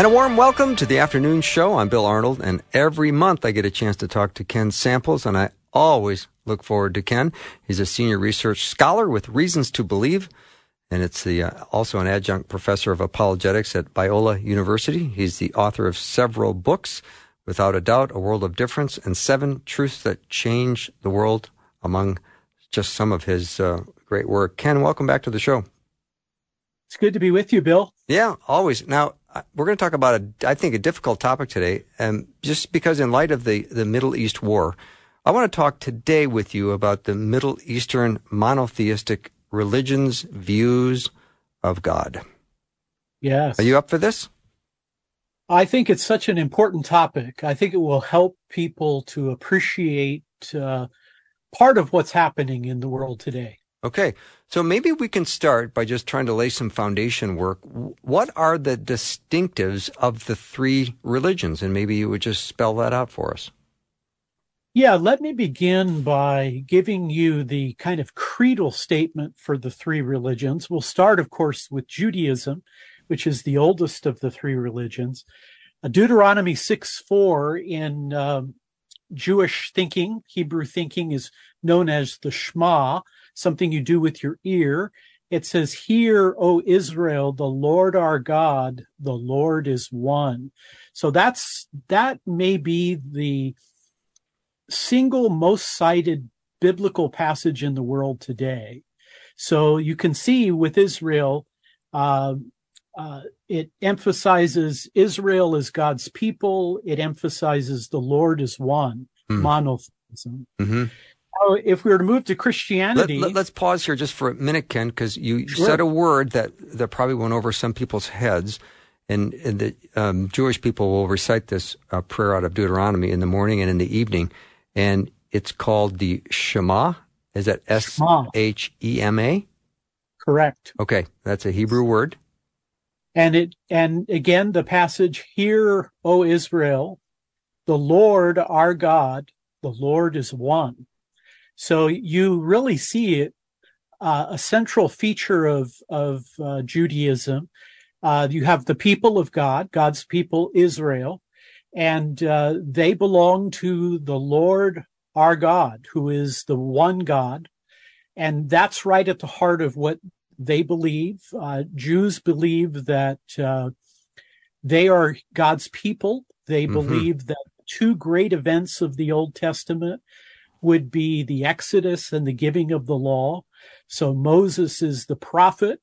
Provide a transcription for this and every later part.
And a warm welcome to the afternoon show. I'm Bill Arnold, and every month I get a chance to talk to Ken Samples, and I always look forward to Ken. He's a senior research scholar with Reasons to Believe, and it's the uh, also an adjunct professor of apologetics at Biola University. He's the author of several books, Without a Doubt, A World of Difference, and Seven Truths That Change the World, among just some of his uh, great work. Ken, welcome back to the show. It's good to be with you, Bill. Yeah, always. Now, we're going to talk about a, I think, a difficult topic today, and just because in light of the, the Middle East war, I want to talk today with you about the Middle Eastern monotheistic religions' views of God. Yes. Are you up for this? I think it's such an important topic. I think it will help people to appreciate uh, part of what's happening in the world today. Okay. So maybe we can start by just trying to lay some foundation work. What are the distinctives of the three religions? And maybe you would just spell that out for us. Yeah, let me begin by giving you the kind of creedal statement for the three religions. We'll start, of course, with Judaism, which is the oldest of the three religions. Deuteronomy 6 4 in um, Jewish thinking, Hebrew thinking, is known as the Shema, something you do with your ear. It says, Hear, O Israel, the Lord our God, the Lord is one. So that's, that may be the single most cited biblical passage in the world today. So you can see with Israel, uh, uh, it emphasizes Israel as God's people. It emphasizes the Lord is one, mm. monotheism. Mm-hmm if we were to move to Christianity, let, us let, pause here just for a minute, Ken, because you sure. said a word that that probably went over some people's heads, and, and the um, Jewish people will recite this uh, prayer out of Deuteronomy in the morning and in the evening, and it's called the Shema. Is that S H E M A? Correct. Okay, that's a Hebrew word. And it and again the passage, "Hear, O Israel, the Lord our God, the Lord is one." So you really see it, uh, a central feature of, of uh, Judaism. Uh, you have the people of God, God's people, Israel, and uh, they belong to the Lord our God, who is the one God. And that's right at the heart of what they believe. Uh, Jews believe that uh, they are God's people. They mm-hmm. believe that two great events of the Old Testament would be the Exodus and the giving of the law. So Moses is the prophet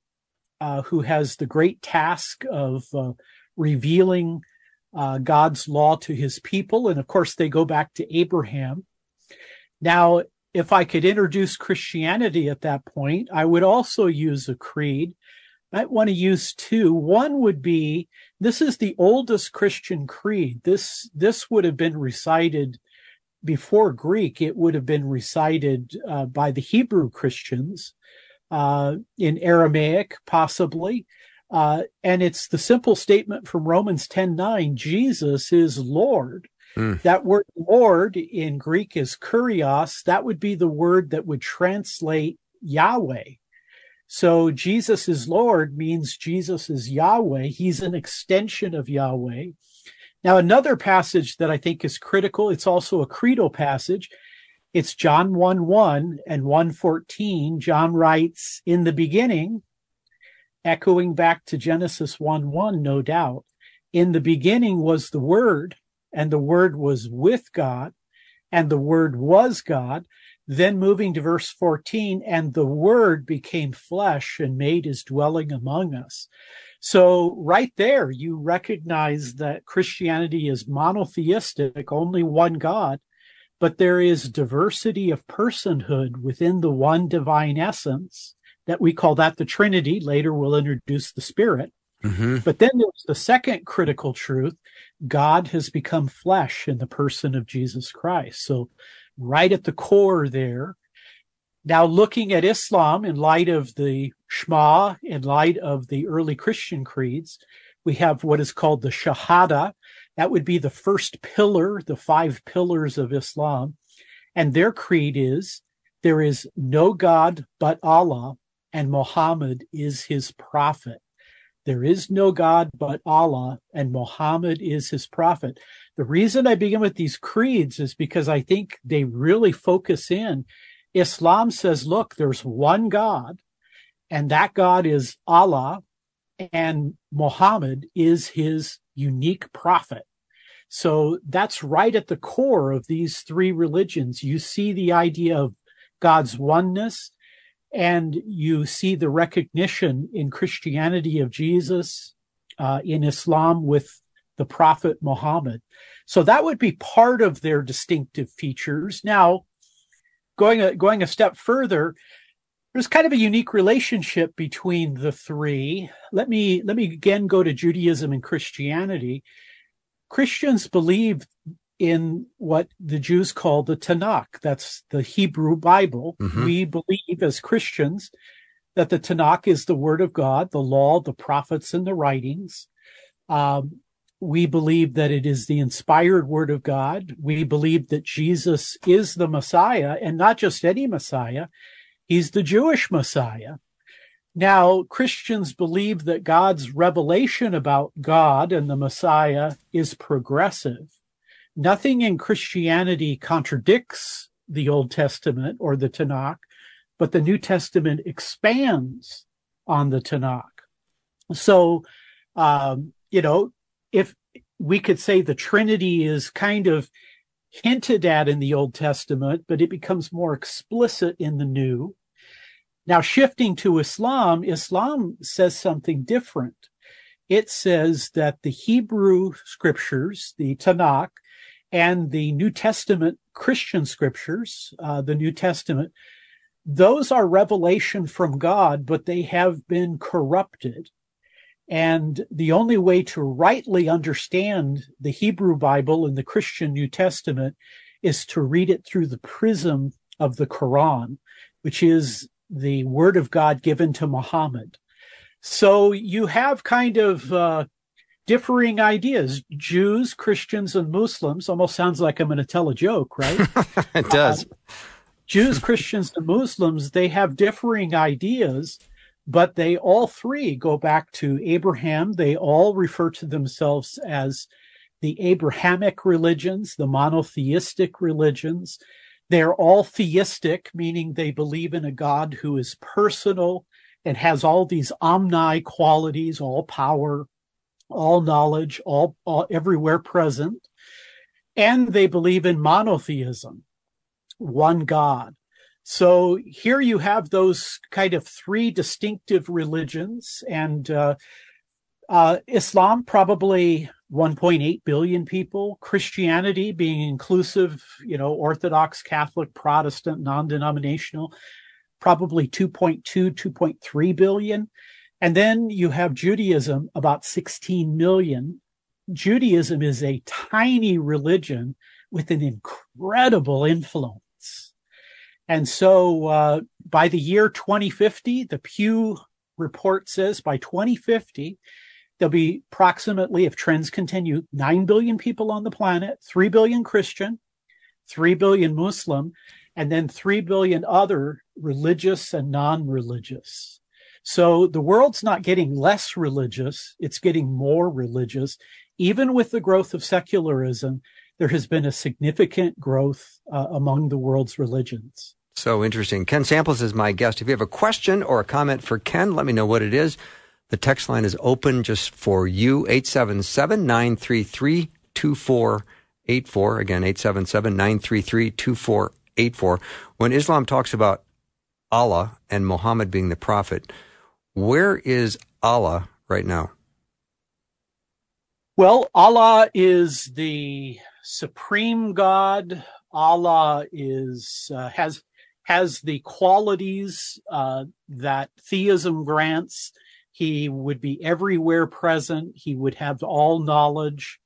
uh, who has the great task of uh, revealing uh, God's law to his people. And of course, they go back to Abraham. Now, if I could introduce Christianity at that point, I would also use a creed. I want to use two. One would be this is the oldest Christian creed. This this would have been recited before Greek, it would have been recited uh, by the Hebrew Christians uh, in Aramaic, possibly. Uh, and it's the simple statement from Romans 10:9, Jesus is Lord. Mm. That word Lord in Greek is kurios. That would be the word that would translate Yahweh. So Jesus is Lord means Jesus is Yahweh. He's an extension of Yahweh. Now, another passage that I think is critical, it's also a creedal passage. It's John 1 1 and 114. John writes, In the beginning, echoing back to Genesis 1 1, no doubt. In the beginning was the Word, and the Word was with God, and the Word was God. Then moving to verse 14, and the Word became flesh and made his dwelling among us. So right there, you recognize that Christianity is monotheistic, only one God, but there is diversity of personhood within the one divine essence that we call that the Trinity. Later we'll introduce the Spirit. Mm-hmm. But then there's the second critical truth. God has become flesh in the person of Jesus Christ. So right at the core there. Now looking at Islam in light of the Shema, in light of the early Christian creeds, we have what is called the Shahada. That would be the first pillar, the five pillars of Islam. And their creed is there is no God but Allah and Muhammad is his prophet. There is no God but Allah and Muhammad is his prophet. The reason I begin with these creeds is because I think they really focus in. Islam says, look, there's one God and that God is Allah and Muhammad is his unique prophet. So that's right at the core of these three religions. You see the idea of God's oneness and you see the recognition in Christianity of Jesus, uh, in Islam with the prophet Muhammad. So that would be part of their distinctive features. Now, going a, going a step further, there's kind of a unique relationship between the three. Let me let me again go to Judaism and Christianity. Christians believe in what the Jews call the Tanakh. That's the Hebrew Bible. Mm-hmm. We believe as Christians that the Tanakh is the Word of God, the law, the prophets, and the writings. Um, we believe that it is the inspired Word of God. We believe that Jesus is the Messiah, and not just any Messiah. He's the Jewish Messiah. Now, Christians believe that God's revelation about God and the Messiah is progressive nothing in Christianity contradicts the Old Testament or the Tanakh, but the New Testament expands on the Tanakh. So, um, you know, if we could say the Trinity is kind of hinted at in the Old Testament, but it becomes more explicit in the New. Now, shifting to Islam, Islam says something different. It says that the Hebrew scriptures, the Tanakh, and the New Testament Christian scriptures, uh, the New Testament, those are revelation from God, but they have been corrupted. And the only way to rightly understand the Hebrew Bible and the Christian New Testament is to read it through the prism of the Quran, which is the word of God given to Muhammad. So you have kind of uh, differing ideas. Jews, Christians, and Muslims almost sounds like I'm going to tell a joke, right? it does. Uh, Jews, Christians, and Muslims, they have differing ideas, but they all three go back to Abraham. They all refer to themselves as the Abrahamic religions, the monotheistic religions. They're all theistic, meaning they believe in a God who is personal and has all these omni qualities, all power, all knowledge, all, all everywhere present. And they believe in monotheism, one God. So here you have those kind of three distinctive religions and, uh, uh, Islam probably 1.8 billion people, Christianity being inclusive, you know, Orthodox, Catholic, Protestant, non-denominational, probably 2.2, 2.3 billion. And then you have Judaism, about 16 million. Judaism is a tiny religion with an incredible influence. And so uh, by the year 2050, the Pew report says by 2050, there'll be approximately, if trends continue, 9 billion people on the planet, 3 billion Christian, 3 billion Muslim, and then 3 billion other religious and non-religious. So the world's not getting less religious. It's getting more religious. Even with the growth of secularism, there has been a significant growth uh, among the world's religions. So interesting. Ken Samples is my guest. If you have a question or a comment for Ken, let me know what it is. The text line is open just for you, 877-933-2484. Again, 877-933-2484. When Islam talks about Allah and Muhammad being the prophet, where is Allah right now? Well, Allah is the supreme God. Allah is uh, has has the qualities uh, that theism grants. He would be everywhere present. He would have all knowledge.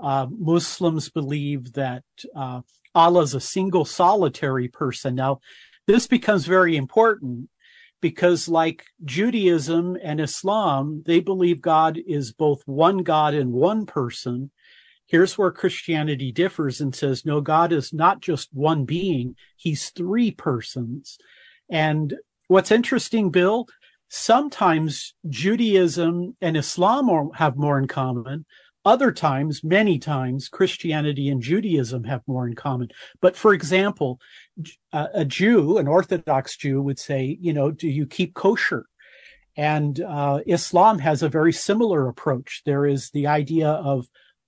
Uh, Muslims believe that uh, Allah is a single solitary person. Now, this becomes very important because like Judaism and Islam, they believe God is both one God and one person. Here's where Christianity differs and says, no, God is not just one being. He's three persons. And what's interesting, Bill, sometimes Judaism and Islam have more in common. Other times, many times, Christianity and Judaism have more in common. But for example, a Jew, an Orthodox Jew would say, you know, do you keep kosher? And uh, Islam has a very similar approach. There is the idea of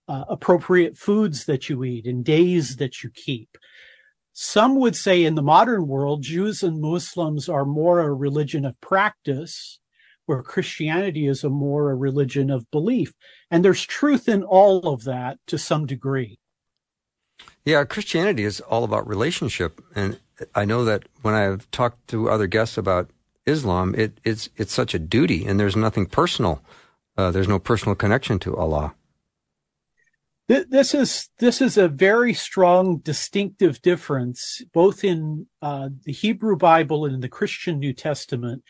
uh, appropriate foods that you eat and days that you keep. Some would say in the modern world, Jews and Muslims are more a religion of practice, where Christianity is a more a religion of belief. And there's truth in all of that to some degree. Yeah, Christianity is all about relationship. And I know that when I've talked to other guests about Islam, it, it's, it's such a duty and there's nothing personal. Uh, there's no personal connection to Allah this is this is a very strong distinctive difference both in uh, the hebrew bible and in the christian new testament.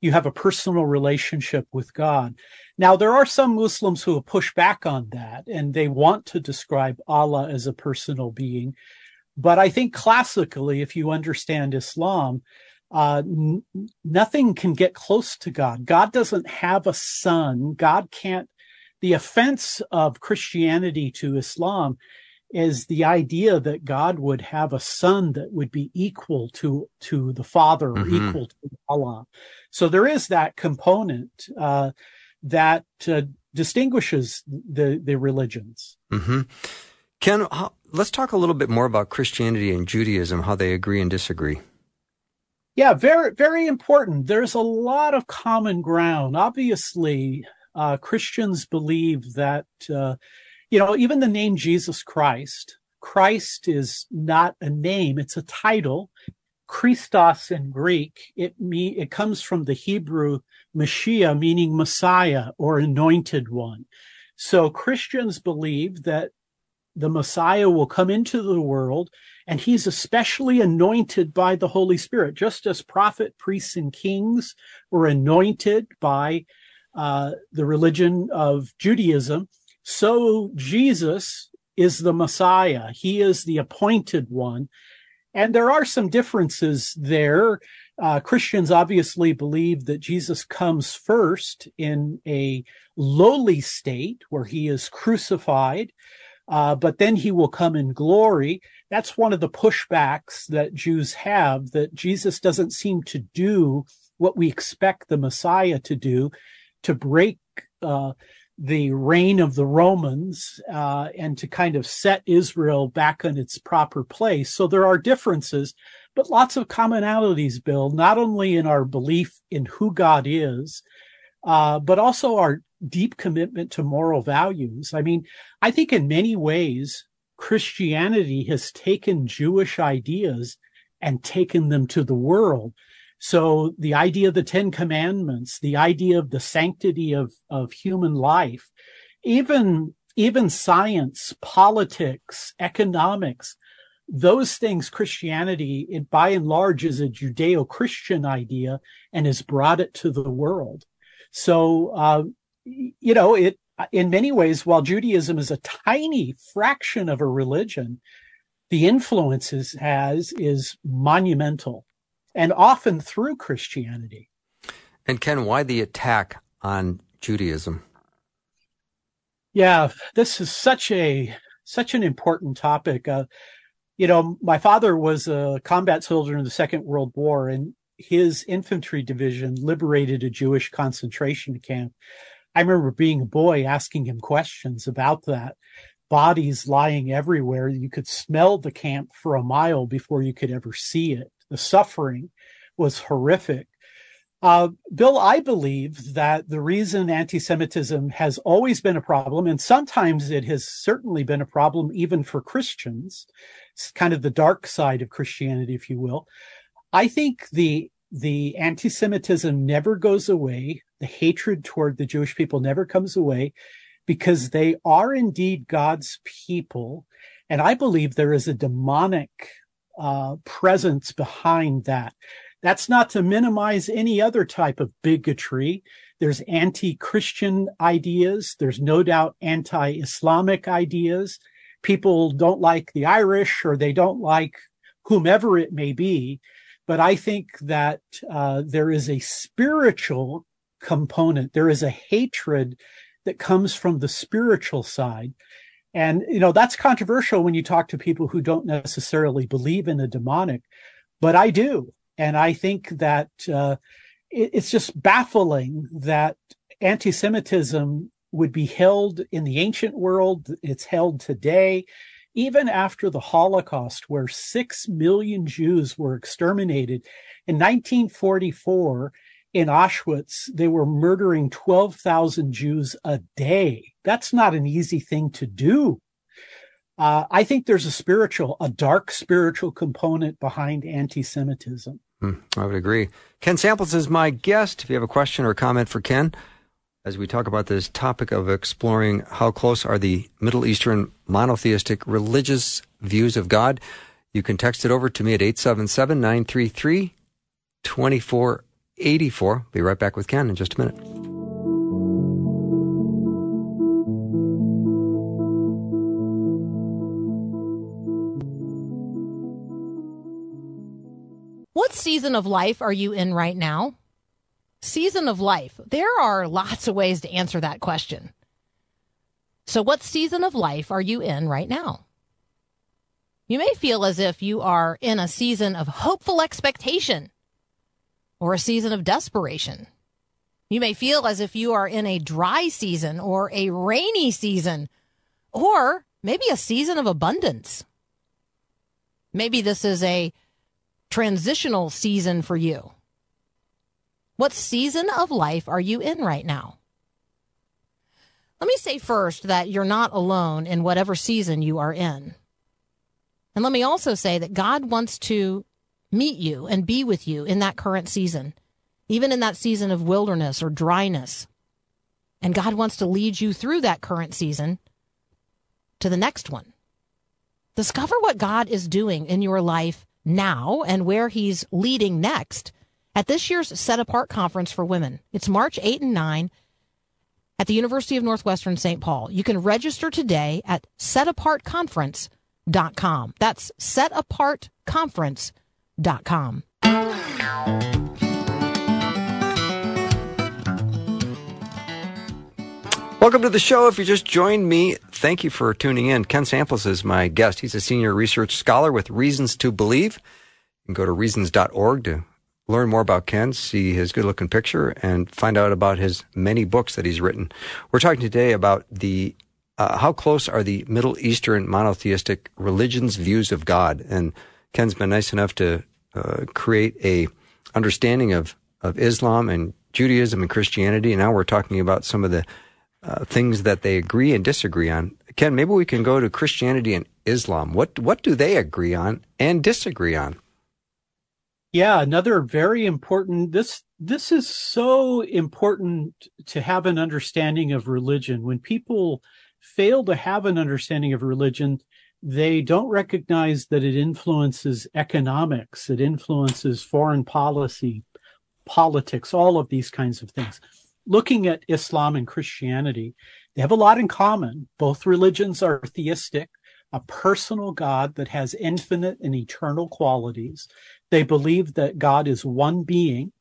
You have a personal relationship with god. Now there are some muslims who pushed back on that and they want to describe allah as a personal being. But i think classically if you understand islam uh, n- nothing can get close to god. God doesn't have a son. God can't the offense of Christianity to Islam is the idea that God would have a son that would be equal to to the Father or mm-hmm. equal to Allah. So there is that component uh, that uh, distinguishes the the religions. Mm-hmm. Ken, let's talk a little bit more about Christianity and Judaism, how they agree and disagree. Yeah, very very important. There's a lot of common ground. Obviously, uh, Christians believe that, uh, you know, even the name Jesus Christ, Christ is not a name, it's a title. Christos in Greek, it me, it comes from the Hebrew Mashiach, meaning Messiah or anointed one. So Christians believe that the Messiah will come into the world and he's especially anointed by the Holy Spirit, just as prophet, priests, and kings were anointed by uh, the religion of Judaism. So Jesus is the Messiah. He is the appointed one. And there are some differences there. Uh, Christians obviously believe that Jesus comes first in a lowly state where he is crucified, uh, but then he will come in glory. That's one of the pushbacks that Jews have that Jesus doesn't seem to do what we expect the Messiah to do to break uh, the reign of the Romans uh, and to kind of set Israel back in its proper place. So there are differences, but lots of commonalities, Bill, not only in our belief in who God is, uh, but also our deep commitment to moral values. I mean, I think in many ways, Christianity has taken Jewish ideas and taken them to the world. So the idea of the Ten Commandments, the idea of the sanctity of, of human life, even, even science, politics, economics, those things Christianity, it, by and large, is a Judeo-Christian idea and has brought it to the world. So, uh, you know, it, in many ways, while Judaism is a tiny fraction of a religion, the influences has is monumental and often through Christianity. And Ken, why the attack on Judaism? Yeah, this is such a such an important topic. Uh, you know, my father was a combat soldier in the Second World War, and his infantry division liberated a Jewish concentration camp. I remember being a boy asking him questions about that. Bodies lying everywhere. You could smell the camp for a mile before you could ever see it the suffering was horrific. Uh, Bill, I believe that the reason anti-Semitism has always been a problem, and sometimes it has certainly been a problem even for Christians, it's kind of the dark side of Christianity, if you will. I think the the anti-Semitism never goes away. the hatred toward the Jewish people never comes away because they are indeed God's people. And I believe there is a demonic uh, presence behind that. That's not to minimize any other type of bigotry. There's anti-Christian ideas. There's no doubt anti-Islamic ideas. People don't like the Irish or they don't like whomever it may be. But I think that uh, there is a spiritual component. There is a hatred that comes from the spiritual side. And, you know, that's controversial when you talk to people who don't necessarily believe in the demonic, but I do. And I think that, uh, it, it's just baffling that anti-Semitism would be held in the ancient world. It's held today, even after the Holocaust, where six million Jews were exterminated in 1944 in Auschwitz, they were murdering 12,000 Jews a day. That's not an easy thing to do. Uh, I think there's a spiritual, a dark spiritual component behind anti-Semitism. Hmm, I would agree. Ken Samples is my guest. If you have a question or comment for Ken, as we talk about this topic of exploring how close are the Middle Eastern monotheistic religious views of God, you can text it over to me at 877 933 84. Be right back with Ken in just a minute. What season of life are you in right now? Season of life. There are lots of ways to answer that question. So, what season of life are you in right now? You may feel as if you are in a season of hopeful expectation or a season of desperation. You may feel as if you are in a dry season or a rainy season or maybe a season of abundance. Maybe this is a transitional season for you. What season of life are you in right now? Let me say first that you're not alone in whatever season you are in. And let me also say that God wants to meet you and be with you in that current season, even in that season of wilderness or dryness. And God wants to lead you through that current season to the next one. Discover what God is doing in your life now and where He's leading next at this year's Set Apart Conference for Women. It's March 8 and 9 at the University of Northwestern St. Paul. You can register today at setapartconference.com. That's setapartconference.com com. Welcome to the show. If you just joined me, thank you for tuning in. Ken Samples is my guest. He's a senior research scholar with Reasons to Believe. You can go to reasons.org to learn more about Ken, see his good looking picture, and find out about his many books that he's written. We're talking today about the uh, how close are the Middle Eastern monotheistic religions' views of God? And Ken's been nice enough to uh, create a understanding of, of Islam and Judaism and Christianity. And now we're talking about some of the uh, things that they agree and disagree on. Ken, maybe we can go to Christianity and Islam. What what do they agree on and disagree on? Yeah, another very important this this is so important to have an understanding of religion. When people fail to have an understanding of religion, they don't recognize that it influences economics, it influences foreign policy, politics, all of these kinds of things. Looking at Islam and Christianity, they have a lot in common. Both religions are theistic, a personal God that has infinite and eternal qualities. They believe that God is one being.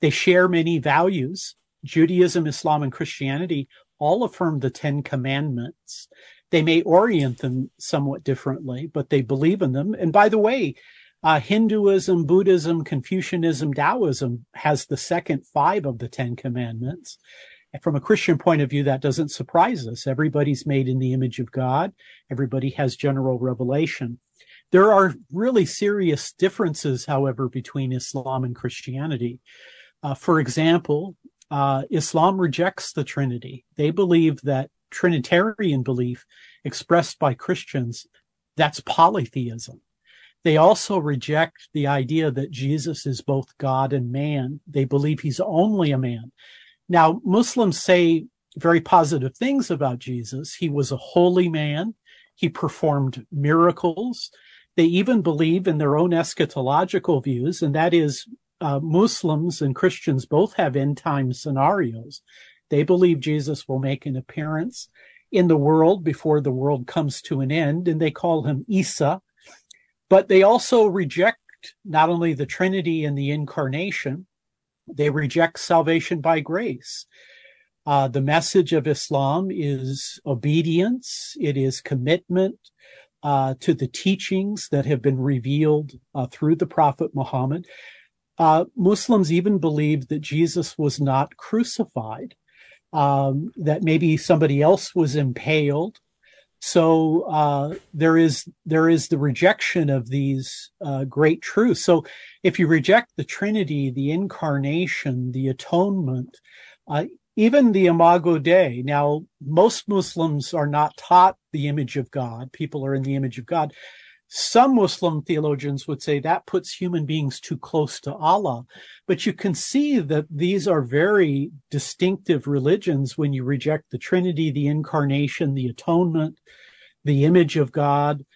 They share many values. Judaism, Islam, and Christianity all affirm the Ten Commandments. They may orient them somewhat differently, but they believe in them. And by the way, uh, Hinduism, Buddhism, Confucianism, Taoism has the second five of the Ten Commandments. And from a Christian point of view, that doesn't surprise us. Everybody's made in the image of God. Everybody has general revelation. There are really serious differences, however, between Islam and Christianity. Uh, for example, uh, Islam rejects the Trinity. They believe that Trinitarian belief expressed by Christians, that's polytheism. They also reject the idea that Jesus is both God and man. They believe he's only a man. Now, Muslims say very positive things about Jesus. He was a holy man. He performed miracles. They even believe in their own eschatological views, and that is uh, Muslims and Christians both have end time scenarios. They believe Jesus will make an appearance in the world before the world comes to an end, and they call him Isa. But they also reject not only the Trinity and the incarnation, they reject salvation by grace. Uh, the message of Islam is obedience. It is commitment uh, to the teachings that have been revealed uh, through the Prophet Muhammad. Uh, Muslims even believe that Jesus was not crucified, um, that maybe somebody else was impaled. So uh, there is there is the rejection of these uh, great truths. So if you reject the Trinity, the Incarnation, the Atonement, uh, even the Imago Dei. Now, most Muslims are not taught the image of God. People are in the image of God. Some Muslim theologians would say that puts human beings too close to Allah. But you can see that these are very distinctive religions when you reject the Trinity, the incarnation, the atonement, the image of God.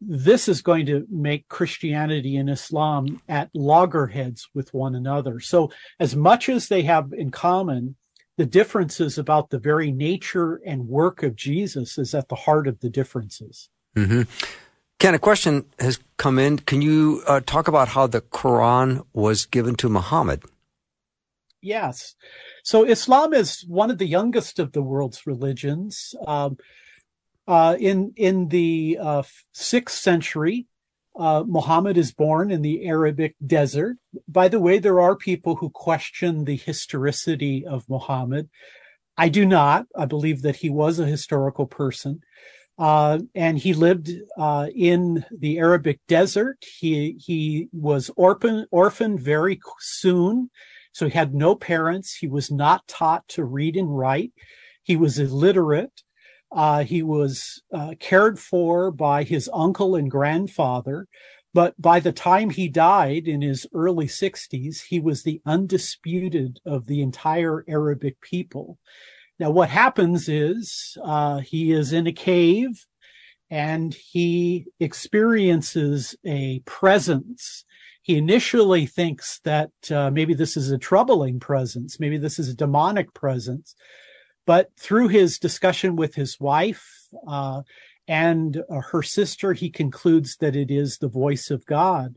This is going to make Christianity and Islam at loggerheads with one another. So as much as they have in common, the differences about the very nature and work of Jesus is at the heart of the differences. Mm-hmm. Ken, a question has come in. Can you uh, talk about how the Quran was given to Muhammad? Yes. So Islam is one of the youngest of the world's religions. Um, uh, in in the uh, sixth century, uh, Muhammad is born in the Arabic desert. By the way, there are people who question the historicity of Muhammad. I do not. I believe that he was a historical person. Uh, and he lived uh, in the Arabic desert. He he was orphan orphaned very soon, so he had no parents. He was not taught to read and write. He was illiterate. Uh, he was uh, cared for by his uncle and grandfather. But by the time he died in his early 60s, he was the undisputed of the entire Arabic people. Now, what happens is uh, he is in a cave and he experiences a presence. He initially thinks that uh, maybe this is a troubling presence, maybe this is a demonic presence. But through his discussion with his wife uh, and uh, her sister, he concludes that it is the voice of God.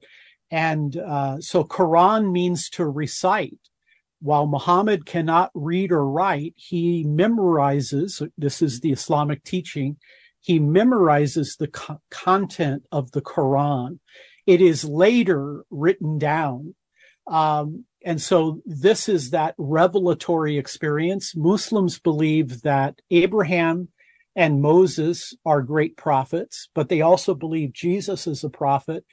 And uh, so Quran means to recite while Muhammad cannot read or write, he memorizes, this is the Islamic teaching, he memorizes the co- content of the Quran. It is later written down. Um, and so this is that revelatory experience. Muslims believe that Abraham and Moses are great prophets, but they also believe Jesus is a prophet,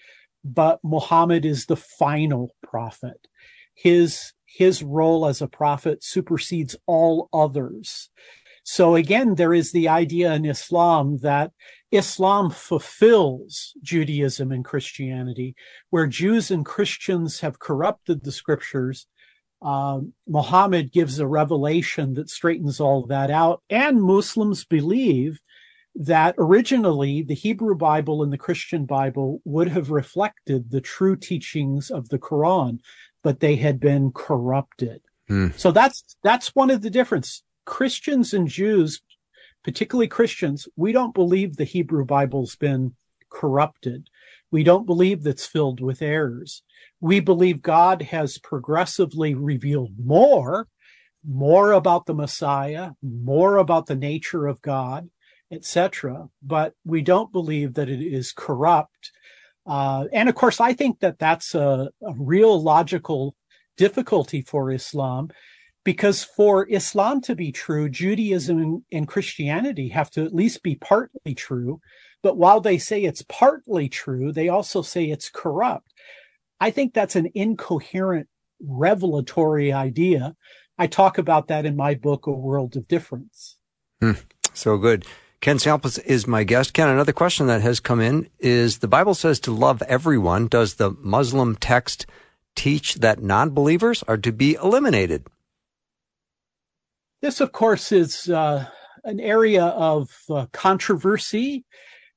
but Muhammad is the final prophet. His his role as a prophet supersedes all others. So again, there is the idea in Islam that Islam fulfills Judaism and Christianity, where Jews and Christians have corrupted the scriptures. Uh, Muhammad gives a revelation that straightens all that out. And Muslims believe that originally the Hebrew Bible and the Christian Bible would have reflected the true teachings of the Quran but they had been corrupted. Mm. So that's that's one of the difference. Christians and Jews, particularly Christians, we don't believe the Hebrew Bible's been corrupted. We don't believe that's filled with errors. We believe God has progressively revealed more, more about the Messiah, more about the nature of God, etc. But we don't believe that it is corrupt uh, and of course, I think that that's a, a real logical difficulty for Islam because for Islam to be true, Judaism and Christianity have to at least be partly true. But while they say it's partly true, they also say it's corrupt. I think that's an incoherent revelatory idea. I talk about that in my book, A World of Difference. Hmm. So good. Ken Samples is my guest. Ken, another question that has come in is the Bible says to love everyone. Does the Muslim text teach that non believers are to be eliminated? This, of course, is uh, an area of uh, controversy.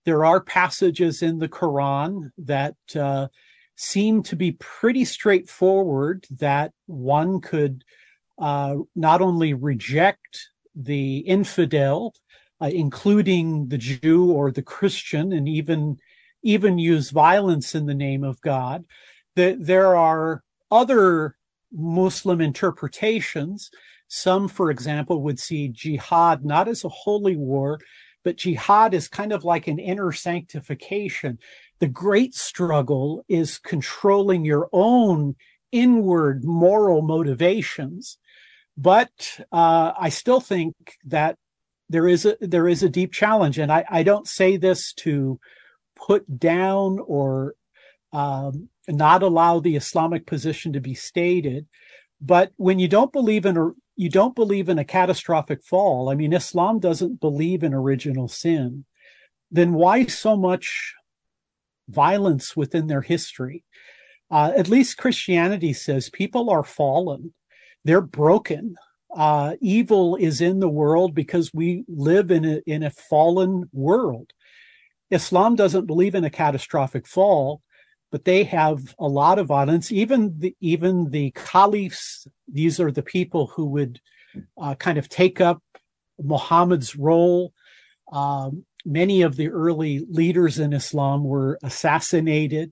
There are passages in the Quran that uh, seem to be pretty straightforward that one could uh, not only reject the infidel, uh, including the Jew or the Christian, and even even use violence in the name of God. That there are other Muslim interpretations. Some, for example, would see jihad not as a holy war, but jihad is kind of like an inner sanctification. The great struggle is controlling your own inward moral motivations. But uh, I still think that there is a there is a deep challenge, and I, I don't say this to put down or um, not allow the Islamic position to be stated. But when you don't believe in a you don't believe in a catastrophic fall, I mean, Islam doesn't believe in original sin, then why so much violence within their history? Uh, at least Christianity says people are fallen, they're broken. Uh, evil is in the world because we live in a, in a fallen world. Islam doesn't believe in a catastrophic fall, but they have a lot of violence. Even the even the caliphs, these are the people who would uh, kind of take up Muhammad's role. Um, many of the early leaders in Islam were assassinated.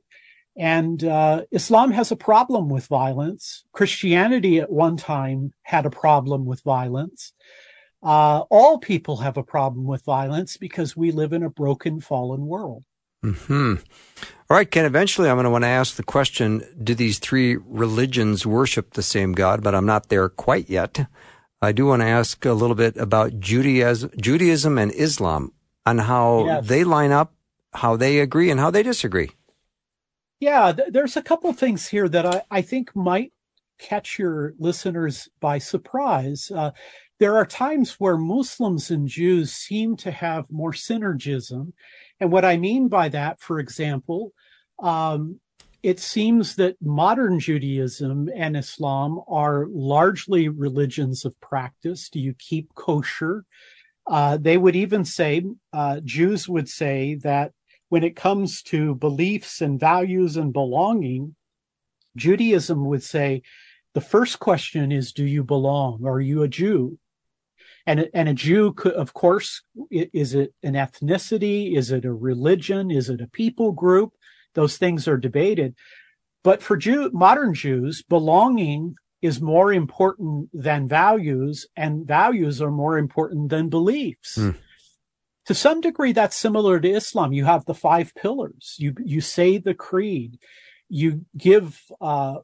And uh, Islam has a problem with violence. Christianity at one time had a problem with violence. Uh, all people have a problem with violence because we live in a broken, fallen world. Hmm. All right, Ken. Eventually, I'm going to want to ask the question: Do these three religions worship the same God? But I'm not there quite yet. I do want to ask a little bit about Judaism, Judaism and Islam, on how yes. they line up, how they agree, and how they disagree. Yeah, th- there's a couple things here that I, I think might catch your listeners by surprise. Uh, there are times where Muslims and Jews seem to have more synergism. And what I mean by that, for example, um, it seems that modern Judaism and Islam are largely religions of practice. Do you keep kosher? Uh, they would even say, uh, Jews would say that when it comes to beliefs and values and belonging, Judaism would say the first question is, do you belong? Are you a Jew? And, and a Jew could, of course, is it an ethnicity? Is it a religion? Is it a people group? Those things are debated. But for Jew, modern Jews, belonging is more important than values and values are more important than beliefs. Mm to some degree, that's similar to Islam. You have the five pillars. You you say the creed. You give uh,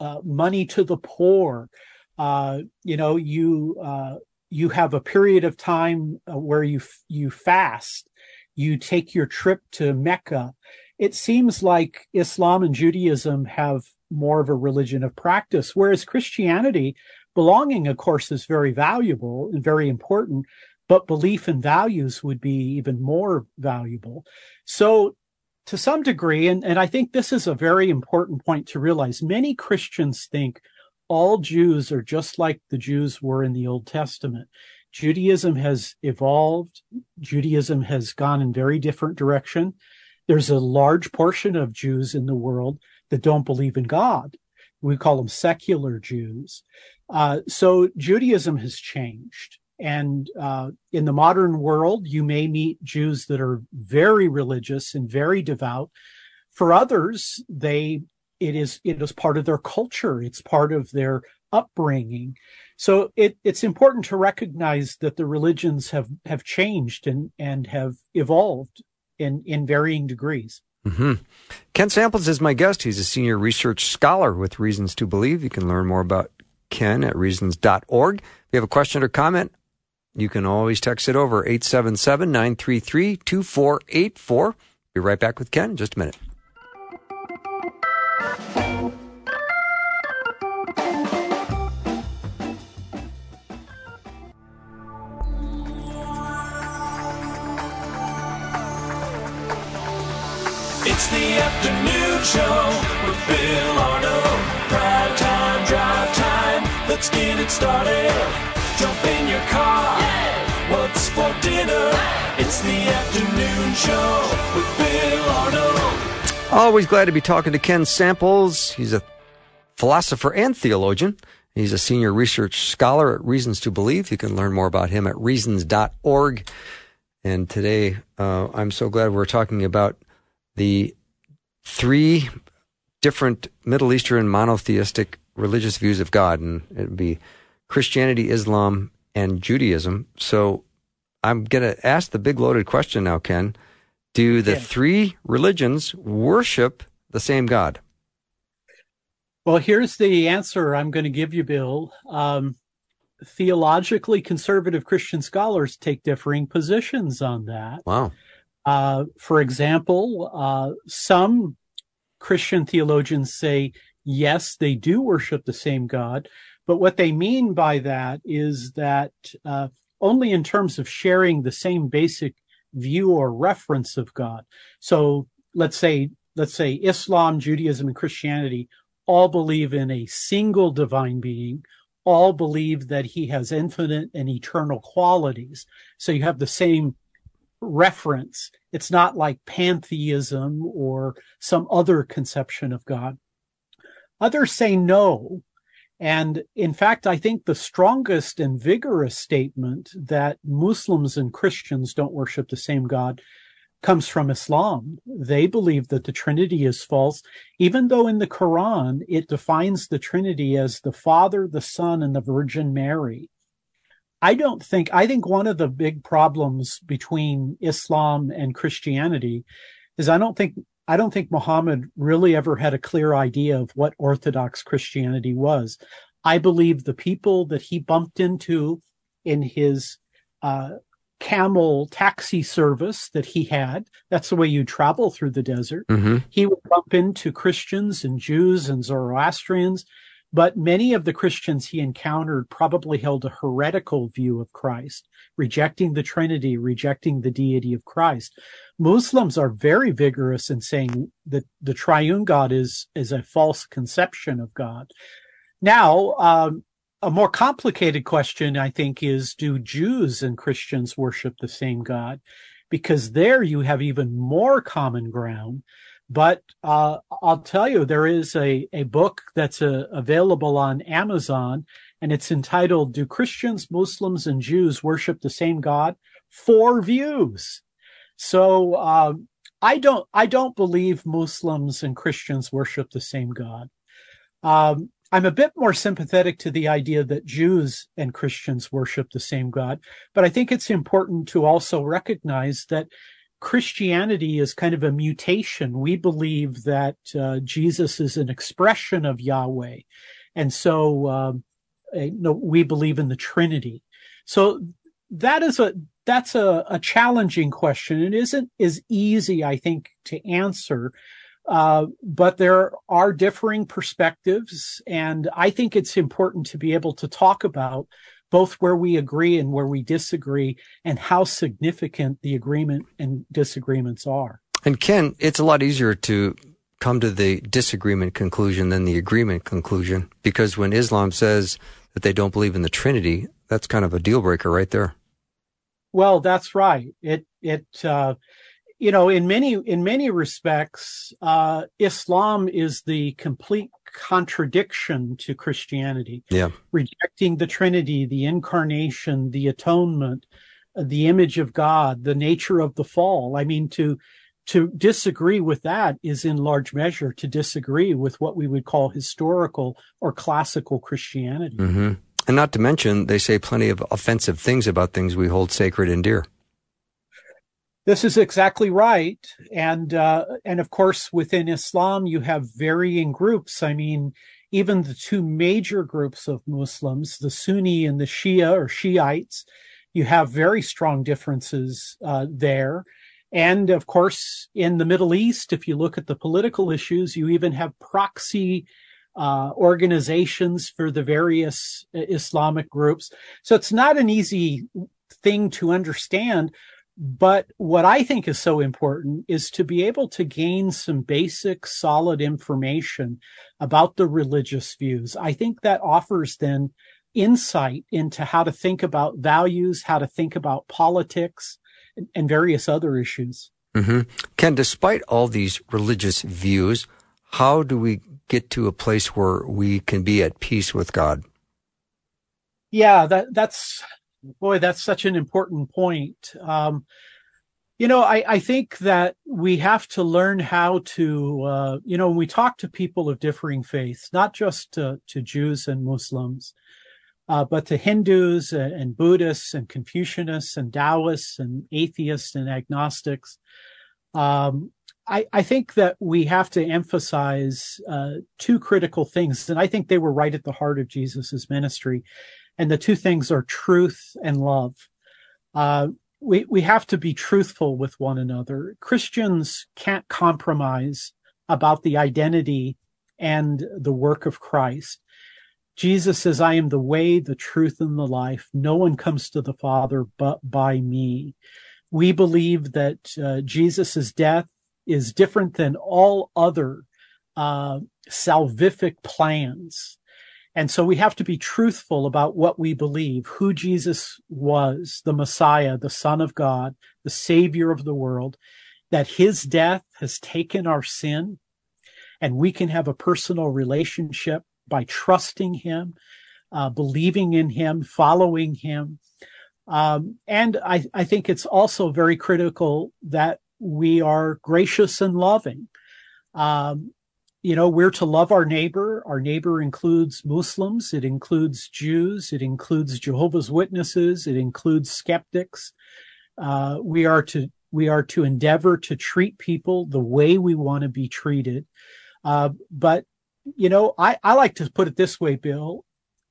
uh, money to the poor. Uh, you know, you uh, you have a period of time uh, where you you fast. You take your trip to Mecca. It seems like Islam and Judaism have more of a religion of practice, whereas Christianity, belonging, of course, is very valuable and very important but belief and values would be even more valuable. So to some degree, and, and I think this is a very important point to realize, many Christians think all Jews are just like the Jews were in the Old Testament. Judaism has evolved. Judaism has gone in very different direction. There's a large portion of Jews in the world that don't believe in God. We call them secular Jews. Uh, so Judaism has changed. And uh, in the modern world, you may meet Jews that are very religious and very devout. For others, they it is it is part of their culture. It's part of their upbringing. So it, it's important to recognize that the religions have have changed and and have evolved in in varying degrees. Mm-hmm. Ken Samples is my guest. He's a senior research scholar with Reasons to Believe. You can learn more about Ken at reasons.org. If you have a question or comment, you can always text it over 877 933 2484. Be right back with Ken in just a minute. It's the afternoon show with Bill Arnold. Prime time, drive time. Let's get it started. jump in your car. For dinner? It's the afternoon show with Bill Arnold. Always glad to be talking to Ken Samples. He's a philosopher and theologian. He's a senior research scholar at Reasons to Believe. You can learn more about him at reasons.org. And today, uh, I'm so glad we're talking about the three different Middle Eastern monotheistic religious views of God, and it would be Christianity, Islam, and Judaism. So I'm going to ask the big loaded question now, Ken. Do the Yeah. three religions worship the same God? Well, here's the answer I'm going to give you, Bill. Um, theologically conservative Christian scholars take differing positions on that. Wow. Uh, for example, uh, some Christian theologians say, yes, they do worship the same God. But what they mean by that is that uh, only in terms of sharing the same basic view or reference of God. So let's say, let's say Islam, Judaism, and Christianity all believe in a single divine being, all believe that he has infinite and eternal qualities. So you have the same reference. It's not like pantheism or some other conception of God. Others say no. And in fact, I think the strongest and vigorous statement that Muslims and Christians don't worship the same God comes from Islam. They believe that the Trinity is false, even though in the Quran it defines the Trinity as the Father, the Son, and the Virgin Mary. I don't think, I think one of the big problems between Islam and Christianity is I don't think, I don't think Muhammad really ever had a clear idea of what Orthodox Christianity was. I believe the people that he bumped into in his, uh, camel taxi service that he had. That's the way you travel through the desert. Mm-hmm. He would bump into Christians and Jews and Zoroastrians, but many of the Christians he encountered probably held a heretical view of Christ, rejecting the Trinity, rejecting the deity of Christ. Muslims are very vigorous in saying that the triune God is, is a false conception of God. Now, um, a more complicated question, I think, is do Jews and Christians worship the same God? Because there you have even more common ground. But uh, I'll tell you, there is a, a book that's uh, available on Amazon, and it's entitled "Do Christians, Muslims, and Jews Worship the Same God?" Four views. So um, I don't I don't believe Muslims and Christians worship the same God. Um, I'm a bit more sympathetic to the idea that Jews and Christians worship the same God, but I think it's important to also recognize that Christianity is kind of a mutation. We believe that uh, Jesus is an expression of Yahweh, and so um, uh, no, we believe in the Trinity. So that is a that's a, a challenging question. It isn't as easy, I think, to answer. Uh, but there are differing perspectives, and I think it's important to be able to talk about both where we agree and where we disagree, and how significant the agreement and disagreements are. And Ken, it's a lot easier to come to the disagreement conclusion than the agreement conclusion because when Islam says that they don't believe in the Trinity, that's kind of a deal breaker right there. Well, that's right. It it uh, you know in many in many respects, uh, Islam is the complete contradiction to Christianity. Yeah. rejecting the Trinity, the incarnation, the atonement, the image of God, the nature of the fall. I mean, to to disagree with that is in large measure to disagree with what we would call historical or classical Christianity. hmm And not to mention, they say plenty of offensive things about things we hold sacred and dear. This is exactly right, and uh, and of course within Islam you have varying groups. I mean, even the two major groups of Muslims, the Sunni and the Shia or Shiites, you have very strong differences uh, there. And of course, in the Middle East, if you look at the political issues, you even have proxy uh, organizations for the various uh, Islamic groups. So it's not an easy thing to understand. But what I think is so important is to be able to gain some basic, solid information about the religious views. I think that offers then insight into how to think about values, how to think about politics, and, and various other issues. hmm Ken, despite all these religious views, how do we get to a place where we can be at peace with God? Yeah, that that's boy, that's such an important point. Um, you know, I, I think that we have to learn how to, uh, you know, when we talk to people of differing faiths, not just to, to Jews and Muslims, uh, but to Hindus and, Buddhists and Confucianists and Taoists and atheists and agnostics. Um, I, I, think that we have to emphasize uh, two critical things, and I think they were right at the heart of Jesus's ministry. And the two things are truth and love. Uh, we, we have to be truthful with one another. Christians can't compromise about the identity and the work of Christ. Jesus says, I am the way, the truth, and the life. No one comes to the Father but by me. We believe that uh, Jesus' death is different than all other uh, salvific plans. And so we have to be truthful about what we believe, who Jesus was, the Messiah, the Son of God, the Savior of the world, that his death has taken our sin and we can have a personal relationship by trusting him, uh, believing in him, following him. Um, and I, I think it's also very critical that we are gracious and loving. Um, you know, we're to love our neighbor. Our neighbor includes Muslims. It includes Jews. It includes Jehovah's Witnesses. It includes skeptics. Uh, we are to, we are to endeavor to treat people the way we want to be treated. Uh, but, you know, I, I like to put it this way, Bill.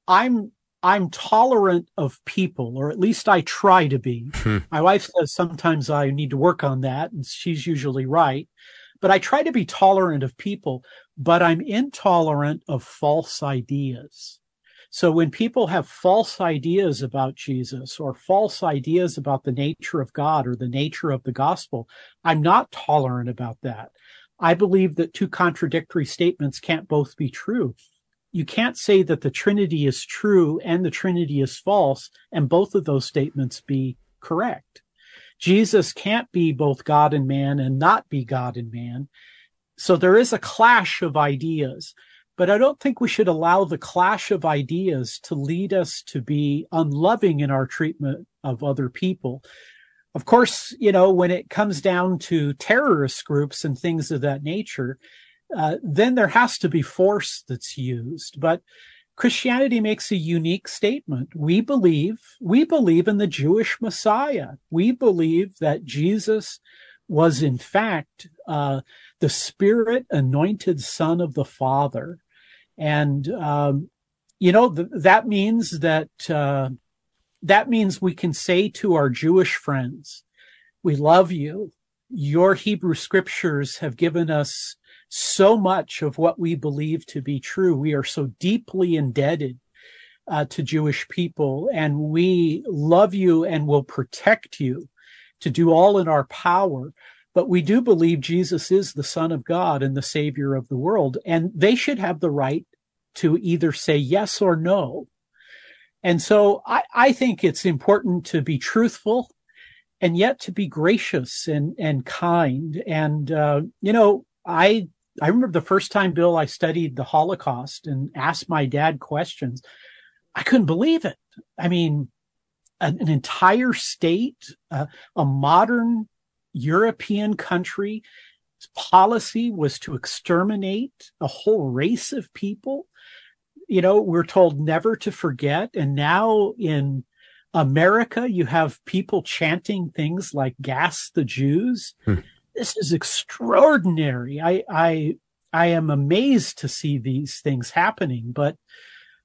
I'm, I'm tolerant of people, or at least I try to be. Hmm. My wife says sometimes I need to work on that, and she's usually right but I try to be tolerant of people, but I'm intolerant of false ideas. So when people have false ideas about Jesus or false ideas about the nature of God or the nature of the gospel, I'm not tolerant about that. I believe that two contradictory statements can't both be true. You can't say that the Trinity is true and the Trinity is false and both of those statements be correct. Jesus can't be both God and man and not be God and man. So there is a clash of ideas, but I don't think we should allow the clash of ideas to lead us to be unloving in our treatment of other people. Of course, you know, when it comes down to terrorist groups and things of that nature, uh, then there has to be force that's used. But Christianity makes a unique statement. We believe, we believe in the Jewish Messiah. We believe that Jesus was in fact, uh, the spirit anointed son of the father. And, um, you know, th- that means that, uh, that means we can say to our Jewish friends, we love you. Your Hebrew scriptures have given us so much of what we believe to be true. We are so deeply indebted uh, to Jewish people and we love you and will protect you to do all in our power. But we do believe Jesus is the son of God and the savior of the world. And they should have the right to either say yes or no. And so I, I think it's important to be truthful and yet to be gracious and, and kind. And, uh, you know, I I remember the first time, Bill, I studied the Holocaust and asked my dad questions. I couldn't believe it. I mean, an, an entire state, uh, a modern European country policy was to exterminate a whole race of people. You know, we're told never to forget. And now in America, you have people chanting things like gas the Jews. Hmm this is extraordinary. I, I, I am amazed to see these things happening, but,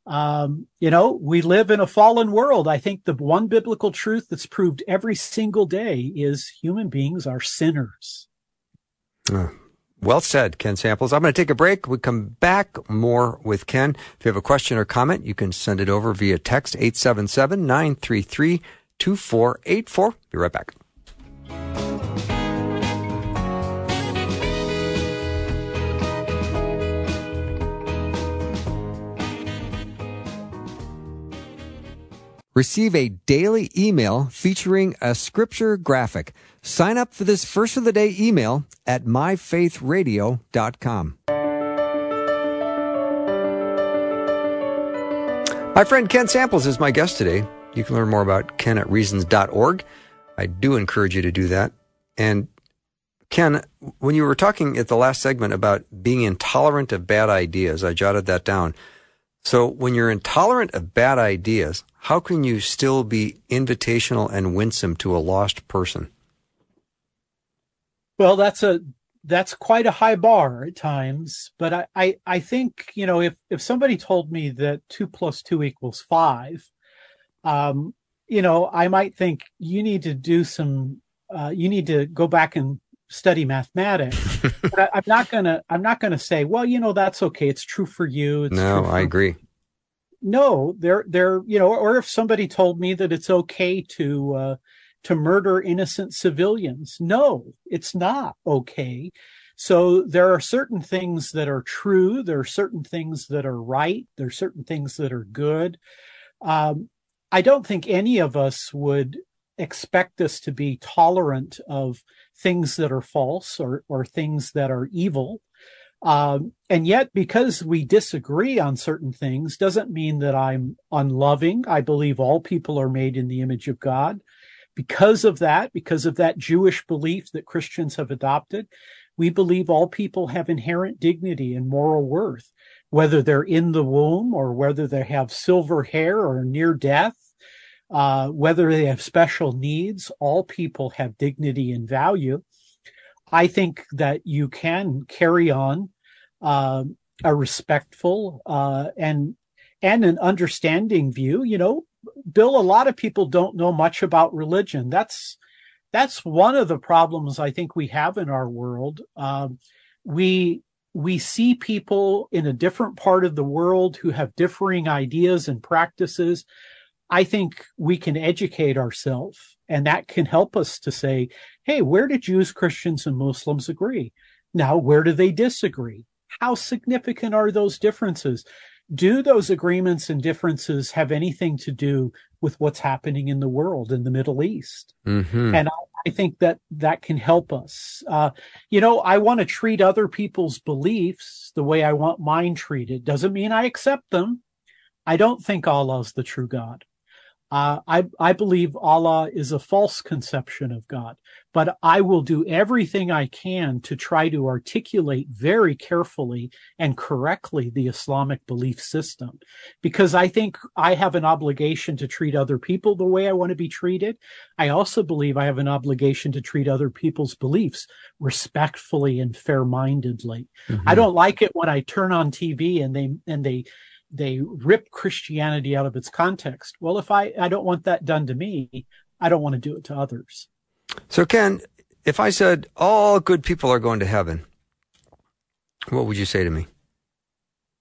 um, you know, we live in a fallen world. I think the one biblical truth that's proved every single day is human beings are sinners. Uh, well said, Ken Samples. I'm going to take a break. We come back more with Ken. If you have a question or comment, you can send it over via text 877 933 2484. Be right back. Receive a daily email featuring a scripture graphic. Sign up for this first of the day email at myfaithradio.com. My friend Ken Samples is my guest today. You can learn more about Ken at reasons.org. I do encourage you to do that. And Ken, when you were talking at the last segment about being intolerant of bad ideas, I jotted that down. So when you're intolerant of bad ideas, how can you still be invitational and winsome to a lost person? Well, that's a that's quite a high bar at times, but I, I, I think, you know, if, if somebody told me that two plus two equals five, um, you know, I might think you need to do some, uh, you need to go back and study mathematics. but I, am not gonna, I'm not gonna say, well, you know, that's okay. It's true for you. It's no, for I agree. No, they're, they're, you know, or if somebody told me that it's okay to, uh, to murder innocent civilians. No, it's not okay. So there are certain things that are true. There are certain things that are right. There are certain things that are good. Um, I don't think any of us would expect us to be tolerant of things that are false or, or things that are evil. Um, and yet, because we disagree on certain things doesn't mean that I'm unloving. I believe all people are made in the image of God. Because of that, because of that Jewish belief that Christians have adopted, we believe all people have inherent dignity and moral worth, whether they're in the womb or whether they have silver hair or near death, uh, whether they have special needs, all people have dignity and value. I think that you can carry on uh, a respectful uh, and and an understanding view. You know, Bill, a lot of people don't know much about religion. That's that's one of the problems I think we have in our world. Um, we we see people in a different part of the world who have differing ideas and practices. I think we can educate ourselves and that can help us to say, Hey, where do Jews, Christians, and Muslims agree? Now, where do they disagree? How significant are those differences? do those agreements and differences have anything to do with what's happening in the world in the Middle East? Mm-hmm. And I, I, think that that can help us. Uh, you know, I want to treat other people's beliefs the way I want mine treated. Doesn't mean I accept them. I don't think Allah is the true God. Uh, I, I believe Allah is a false conception of God, but I will do everything I can to try to articulate very carefully and correctly the Islamic belief system because I think I have an obligation to treat other people the way I want to be treated. I also believe I have an obligation to treat other people's beliefs respectfully and fair mindedly. Mm-hmm. I don't like it when I turn on TV and they, and they, they rip Christianity out of its context. Well, if I, I don't want that done to me, I don't want to do it to others. So, Ken, if I said all good people are going to heaven, what would you say to me?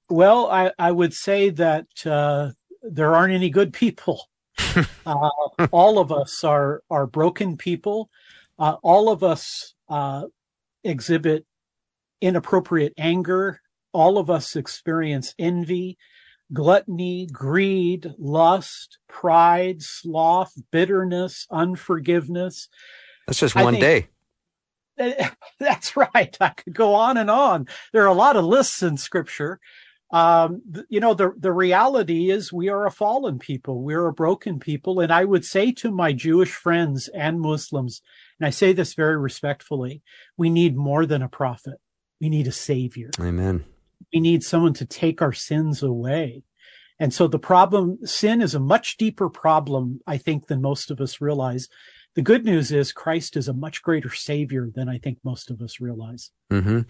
Well, I, I would say that uh, there aren't any good people. uh, all of us are are broken people. Uh, all of us uh, exhibit inappropriate anger. All of us experience envy gluttony, greed, lust, pride, sloth, bitterness, unforgiveness. That's just one day. That's right. I could go on and on. There are a lot of lists in scripture. Um, you know, the, the reality is we are a fallen people. We're a broken people. And I would say to my Jewish friends and Muslims, and I say this very respectfully, we need more than a prophet. We need a savior. Amen we need someone to take our sins away. And so the problem, sin is a much deeper problem, I think, than most of us realize. The good news is Christ is a much greater savior than I think most of us realize. Mm-hmm.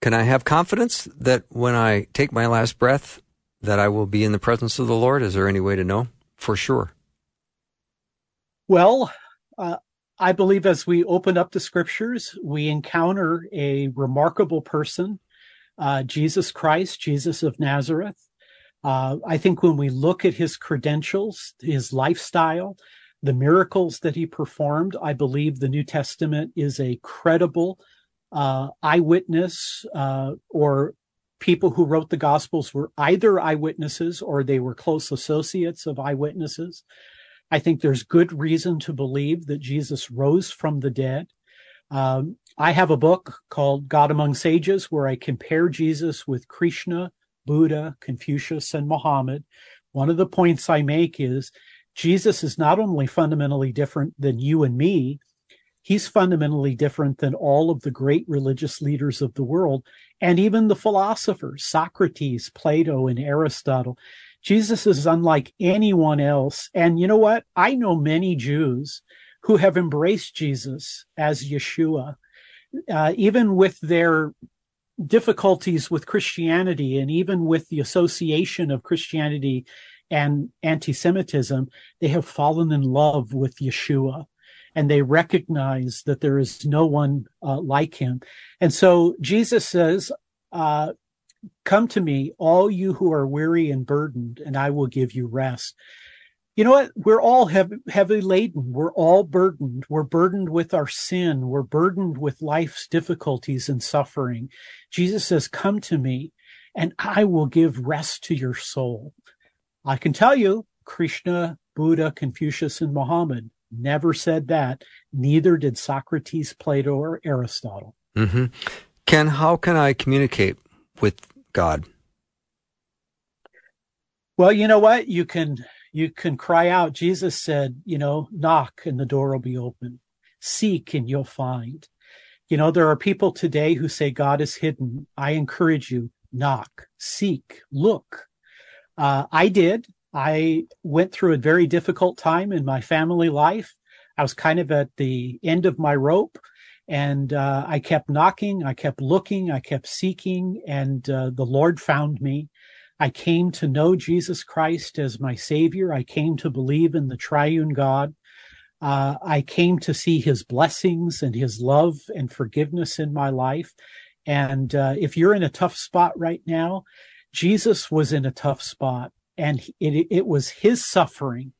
Can I have confidence that when I take my last breath, that I will be in the presence of the Lord? Is there any way to know for sure? Well, uh, I believe as we open up the scriptures, we encounter a remarkable person uh, Jesus Christ, Jesus of Nazareth. Uh, I think when we look at his credentials, his lifestyle, the miracles that he performed, I believe the New Testament is a credible uh, eyewitness uh, or people who wrote the gospels were either eyewitnesses or they were close associates of eyewitnesses. I think there's good reason to believe that Jesus rose from the dead. Um, I have a book called God Among Sages where I compare Jesus with Krishna, Buddha, Confucius, and Muhammad. One of the points I make is Jesus is not only fundamentally different than you and me, he's fundamentally different than all of the great religious leaders of the world and even the philosophers, Socrates, Plato, and Aristotle. Jesus is unlike anyone else. And you know what? I know many Jews who have embraced Jesus as Yeshua, uh, even with their difficulties with Christianity and even with the association of Christianity and anti-Semitism, they have fallen in love with Yeshua and they recognize that there is no one uh, like him. And so Jesus says, uh, come to me, all you who are weary and burdened, and I will give you rest. You know what? We're all heavy, heavy laden. We're all burdened. We're burdened with our sin. We're burdened with life's difficulties and suffering. Jesus says, come to me and I will give rest to your soul. I can tell you, Krishna, Buddha, Confucius, and Muhammad never said that. Neither did Socrates, Plato, or Aristotle. Mm-hmm. Ken, how can I communicate with God? Well, you know what? You can you can cry out. Jesus said, you know, knock and the door will be open. Seek and you'll find. You know, there are people today who say God is hidden. I encourage you, knock, seek, look. Uh, I did. I went through a very difficult time in my family life. I was kind of at the end of my rope and uh, I kept knocking, I kept looking, I kept seeking, and uh, the Lord found me. I came to know Jesus Christ as my Savior. I came to believe in the triune God. Uh, I came to see His blessings and His love and forgiveness in my life. And uh, if you're in a tough spot right now, Jesus was in a tough spot, and it, it was His suffering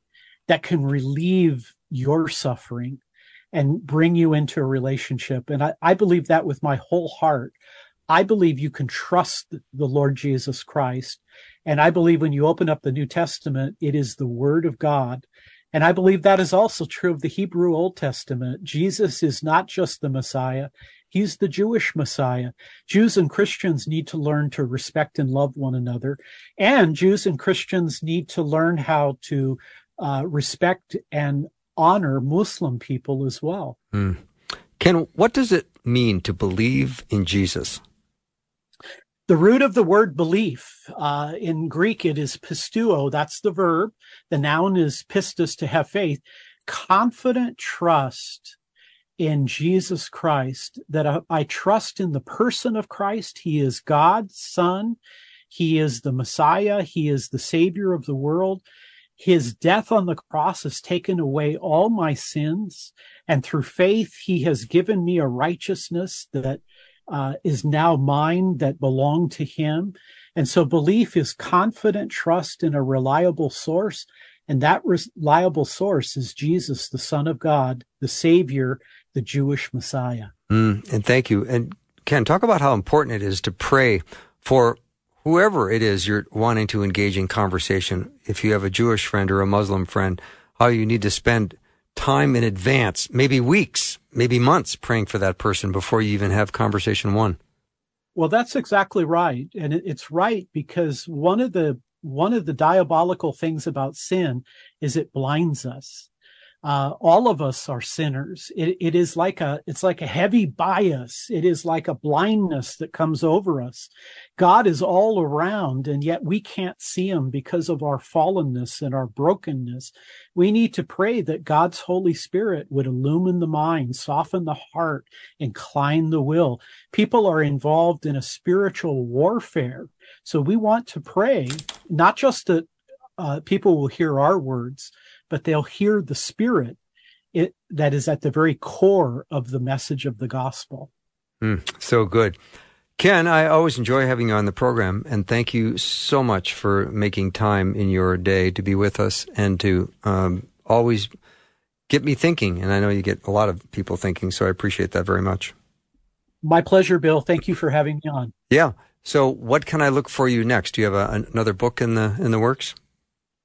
that can relieve your suffering and bring you into a relationship. And I, I believe that with my whole heart. I believe you can trust the Lord Jesus Christ. And I believe when you open up the New Testament, it is the word of God. And I believe that is also true of the Hebrew Old Testament. Jesus is not just the Messiah. He's the Jewish Messiah. Jews and Christians need to learn to respect and love one another. And Jews and Christians need to learn how to uh, respect and honor Muslim people as well. Mm. Ken, what does it mean to believe in Jesus? The root of the word belief, uh, in Greek, it is pisteuo. That's the verb. The noun is pistis, to have faith. Confident trust in Jesus Christ, that I, I trust in the person of Christ. He is God's son. He is the Messiah. He is the savior of the world. His death on the cross has taken away all my sins. And through faith, he has given me a righteousness that uh, is now mine that belonged to him. And so belief is confident trust in a reliable source. And that reliable source is Jesus, the Son of God, the Savior, the Jewish Messiah. Mm, and thank you. And Ken, talk about how important it is to pray for whoever it is you're wanting to engage in conversation, if you have a Jewish friend or a Muslim friend, how you need to spend time in advance, maybe weeks, maybe months praying for that person before you even have conversation one. Well, that's exactly right. And it's right because one of the one of the diabolical things about sin is it blinds us uh, all of us are sinners. It, it is like a, it's like a heavy bias. It is like a blindness that comes over us. God is all around and yet we can't see him because of our fallenness and our brokenness. We need to pray that God's Holy Spirit would illumine the mind, soften the heart, incline the will. People are involved in a spiritual warfare. So we want to pray, not just that uh, people will hear our words, but they'll hear the spirit it, that is at the very core of the message of the gospel. Mm, so good. Ken, I always enjoy having you on the program, and thank you so much for making time in your day to be with us and to um, always get me thinking. And I know you get a lot of people thinking, so I appreciate that very much. My pleasure, Bill. Thank you for having me on. Yeah. So, what can I look for you next? Do you have a, another book in the in the works?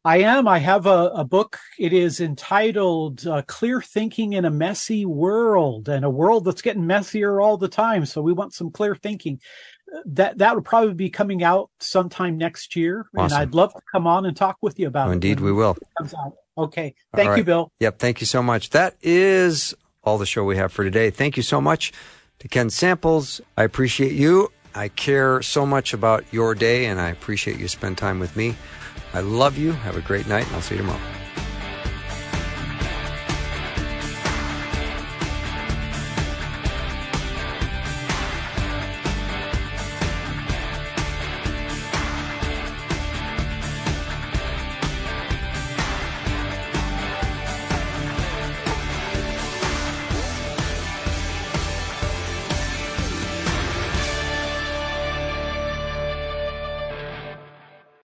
I am. I have a, a book. It is entitled uh, Clear Thinking in a Messy World and a world that's getting messier all the time. So we want some clear thinking. That that would probably be coming out sometime next year. Awesome. And I'd love to come on and talk with you about Oh, it. indeed, we will. it comes out. Okay. Thank you. Bill. Yep. Thank you so much. That is all the show we have for today. Thank you so much to Ken Samples. I appreciate you. I care so much about your day, and I appreciate you spend time with me. I love you. Have a great night, and I'll see you tomorrow.